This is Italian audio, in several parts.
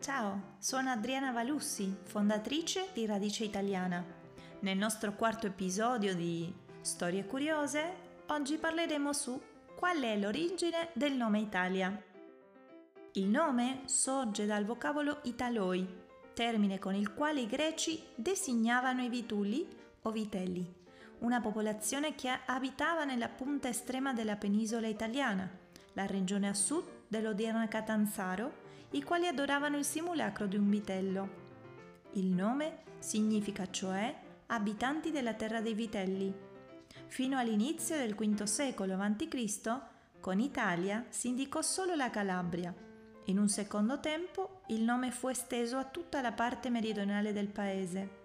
Ciao, sono Adriana Valussi, fondatrice di Radice Italiana. Nel nostro quarto episodio di Storie Curiose, oggi parleremo su qual è l'origine del nome Italia. Il nome sorge dal vocabolo italoi, termine con il quale i greci designavano i vitulli o vitelli, una popolazione che abitava nella punta estrema della penisola italiana, la regione a sud dell'odierna Catanzaro, i quali adoravano il simulacro di un vitello. Il nome significa cioè abitanti della terra dei vitelli. Fino all'inizio del V secolo a.C., con Italia si indicò solo la Calabria. In un secondo tempo il nome fu esteso a tutta la parte meridionale del paese.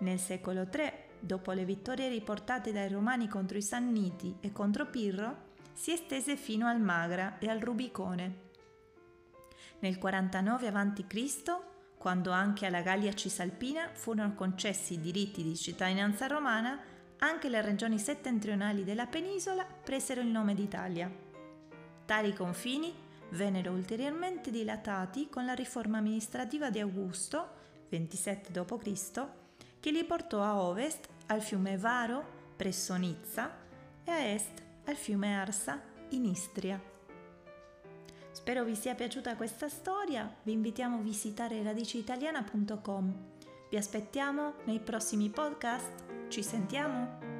Nel secolo III, dopo le vittorie riportate dai Romani contro i Sanniti e contro Pirro, si estese fino al Magra e al Rubicone. Nel 49 a.C., quando anche alla Gallia Cisalpina furono concessi i diritti di cittadinanza romana, anche le regioni settentrionali della penisola presero il nome d'Italia. Tali confini vennero ulteriormente dilatati con la riforma amministrativa di Augusto, 27 d.C., che li portò a ovest al fiume Varo presso Nizza e a est al fiume Arsa in Istria. Spero vi sia piaciuta questa storia, vi invitiamo a visitare radiciitaliana.com. Vi aspettiamo nei prossimi podcast, ci sentiamo!